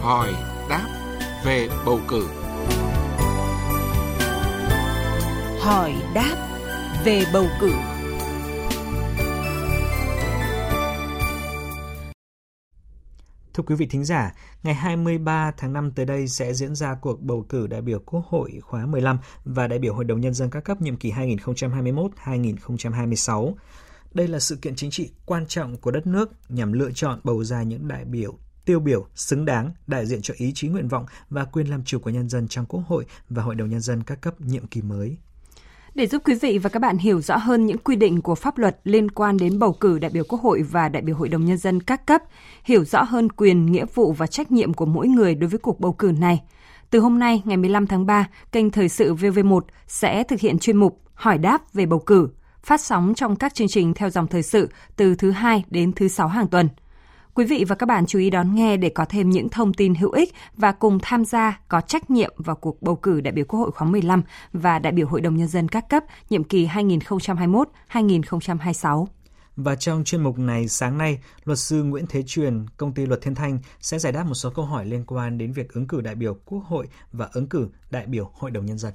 hỏi đáp về bầu cử. Hỏi đáp về bầu cử. Thưa quý vị thính giả, ngày 23 tháng 5 tới đây sẽ diễn ra cuộc bầu cử đại biểu Quốc hội khóa 15 và đại biểu Hội đồng Nhân dân các cấp nhiệm kỳ 2021-2026. Đây là sự kiện chính trị quan trọng của đất nước nhằm lựa chọn bầu ra những đại biểu tiêu biểu, xứng đáng, đại diện cho ý chí nguyện vọng và quyền làm chủ của nhân dân trong Quốc hội và Hội đồng Nhân dân các cấp nhiệm kỳ mới. Để giúp quý vị và các bạn hiểu rõ hơn những quy định của pháp luật liên quan đến bầu cử đại biểu Quốc hội và đại biểu Hội đồng Nhân dân các cấp, hiểu rõ hơn quyền, nghĩa vụ và trách nhiệm của mỗi người đối với cuộc bầu cử này. Từ hôm nay, ngày 15 tháng 3, kênh Thời sự VV1 sẽ thực hiện chuyên mục Hỏi đáp về bầu cử, phát sóng trong các chương trình theo dòng thời sự từ thứ hai đến thứ sáu hàng tuần – Quý vị và các bạn chú ý đón nghe để có thêm những thông tin hữu ích và cùng tham gia có trách nhiệm vào cuộc bầu cử đại biểu Quốc hội khóa 15 và đại biểu Hội đồng Nhân dân các cấp nhiệm kỳ 2021-2026. Và trong chuyên mục này sáng nay, luật sư Nguyễn Thế Truyền, công ty Luật Thiên Thanh sẽ giải đáp một số câu hỏi liên quan đến việc ứng cử đại biểu Quốc hội và ứng cử đại biểu Hội đồng Nhân dân.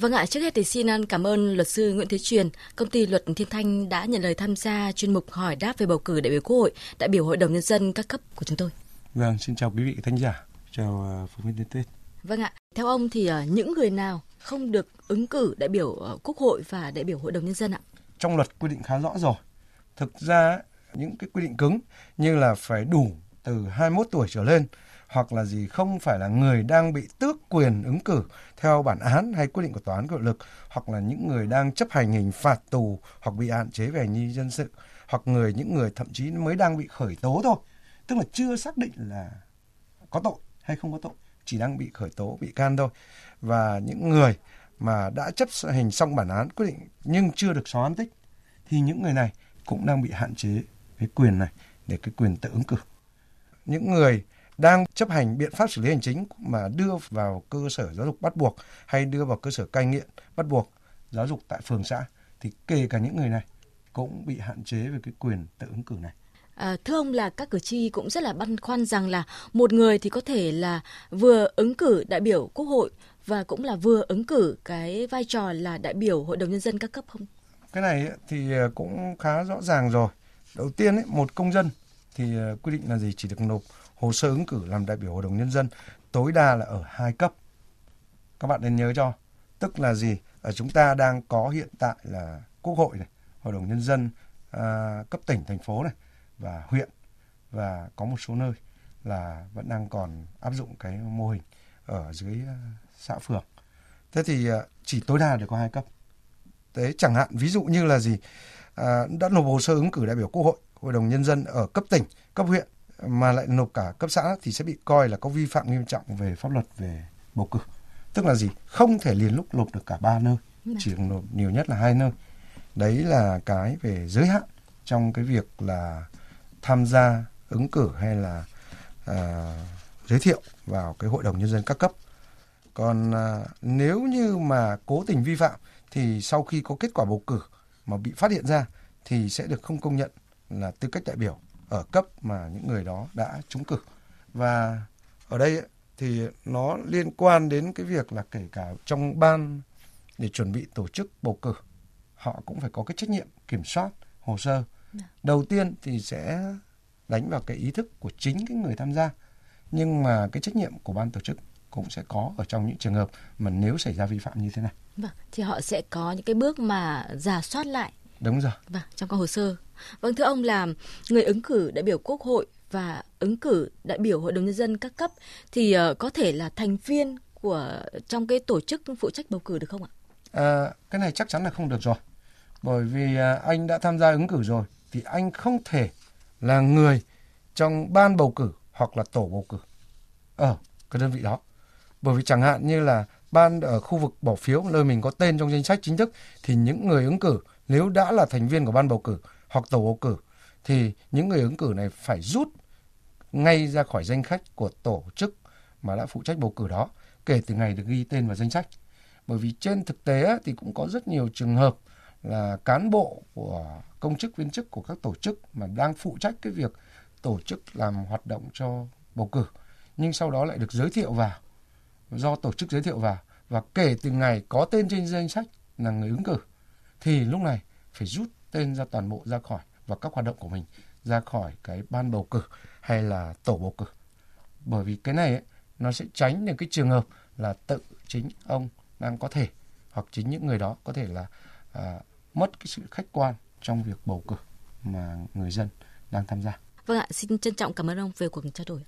Vâng ạ, trước hết thì xin cảm ơn luật sư Nguyễn Thế Truyền, công ty Luật Thiên Thanh đã nhận lời tham gia chuyên mục hỏi đáp về bầu cử đại biểu Quốc hội, đại biểu Hội đồng nhân dân các cấp của chúng tôi. Vâng, xin chào quý vị thính giả, chào à, phóng viên Tết. Vâng ạ, theo ông thì à, những người nào không được ứng cử đại biểu à, Quốc hội và đại biểu Hội đồng nhân dân ạ? Trong luật quy định khá rõ rồi. Thực ra những cái quy định cứng như là phải đủ từ 21 tuổi trở lên hoặc là gì không phải là người đang bị tước quyền ứng cử theo bản án hay quyết định của tòa án có hiệu lực, hoặc là những người đang chấp hành hình phạt tù hoặc bị hạn chế về hành vi dân sự, hoặc người, những người thậm chí mới đang bị khởi tố thôi. Tức là chưa xác định là có tội hay không có tội, chỉ đang bị khởi tố bị can thôi. Và những người mà đã chấp hành xong bản án, quyết định nhưng chưa được xóa án tích, thì những người này cũng đang bị hạn chế cái quyền này để cái quyền tự ứng cử. Những người đang chấp hành biện pháp xử lý hành chính mà đưa vào cơ sở giáo dục bắt buộc hay đưa vào cơ sở cai nghiện bắt buộc giáo dục tại phường xã thì kể cả những người này cũng bị hạn chế về cái quyền tự ứng cử này. À, thưa ông là các cử tri cũng rất là băn khoăn rằng là một người thì có thể là vừa ứng cử đại biểu quốc hội và cũng là vừa ứng cử cái vai trò là đại biểu hội đồng nhân dân các cấp không? Cái này thì ờ, cũng khá rõ ràng rồi. Đầu tiên ấy, một công dân thì quyết quy định là gì chỉ được nộp hồ sơ ứng cử làm đại biểu hội đồng nhân dân tối đa là ở hai cấp. Các bạn nên nhớ cho, tức là gì? Ở chúng ta đang có hiện tại là quốc hội này, hội đồng nhân dân à, cấp tỉnh thành phố này và huyện và có một số nơi là vẫn đang còn áp dụng cái mô hình ở dưới ờ, xã phường. Thế thì chỉ tối đa được có hai cấp. Thế chẳng hạn ví dụ như là gì? À, đã nộp hồ sơ ứng cử đại biểu quốc hội, hội đồng nhân dân ở cấp tỉnh, cấp huyện mà lại nộp cả cấp xã thì sẽ bị coi là có vi phạm nghiêm trọng về pháp luật về bầu cử. Tức là gì? Không thể liền lúc nộp được cả ba nơi, chỉ nộp nhiều nhất là hai nơi. Đấy là cái về giới hạn trong cái việc là tham gia ứng cử hay là à, giới thiệu vào cái hội đồng nhân dân các cấp. Còn à, nếu như mà cố tình vi phạm thì sau khi có kết quả bầu cử mà bị phát hiện ra thì sẽ được không công nhận là tư cách đại biểu ở cấp mà những người đó đã trúng cử và ở đây thì nó liên quan đến cái việc là kể cả trong ban để chuẩn bị tổ chức bầu cử họ cũng phải có cái trách nhiệm kiểm soát hồ sơ dạ. đầu tiên thì sẽ đánh vào cái ý thức của chính cái người tham gia nhưng mà cái trách nhiệm của ban tổ chức cũng sẽ có ở trong những trường hợp mà nếu xảy ra vi phạm như thế này. Vâng, thì họ sẽ có những cái bước mà giả soát lại. Đúng rồi. Vâng, trong các hồ sơ Vâng thưa ông là người ứng cử đại biểu Quốc hội và ứng cử đại biểu Hội đồng nhân dân các cấp thì ờ, có thể là thành viên của trong cái tổ chức phụ trách bầu cử được không ạ? À, cái này chắc chắn là không được rồi. Bởi vì à, anh đã tham gia ứng cử rồi thì anh không thể là người trong ban bầu cử hoặc là tổ bầu cử ở cái đơn vị đó. Bởi vì chẳng hạn như là ban ở khu vực bỏ phiếu nơi mình có tên trong danh sách chính thức thì những người ứng cử nếu đã là thành viên của ban bầu cử hoặc tổ bầu cử, thì những người ứng cử này phải rút ngay ra khỏi danh sách của tổ chức mà đã phụ trách bầu cử đó, kể từ ngày được ghi tên vào danh sách. Bởi vì trên thực tế thì cũng có rất nhiều trường hợp là cán bộ của công chức, viên chức của các tổ chức mà đang phụ trách cái việc tổ chức làm hoạt động cho bầu cử, nhưng sau đó lại được giới thiệu vào, do tổ chức giới thiệu vào, và kể từ ngày có tên trên danh sách là người ứng cử, thì lúc này phải rút tên ra toàn bộ ra khỏi và các hoạt động của mình ra khỏi cái ban bầu cử hay là tổ bầu cử bởi vì cái này ấy, nó sẽ tránh được cái trường hợp là tự chính ông đang có thể hoặc chính những người đó có thể là à, mất cái sự khách quan trong việc bầu cử mà người dân đang tham gia. Vâng ạ, xin trân trọng cảm ơn ông về cuộc trao đổi.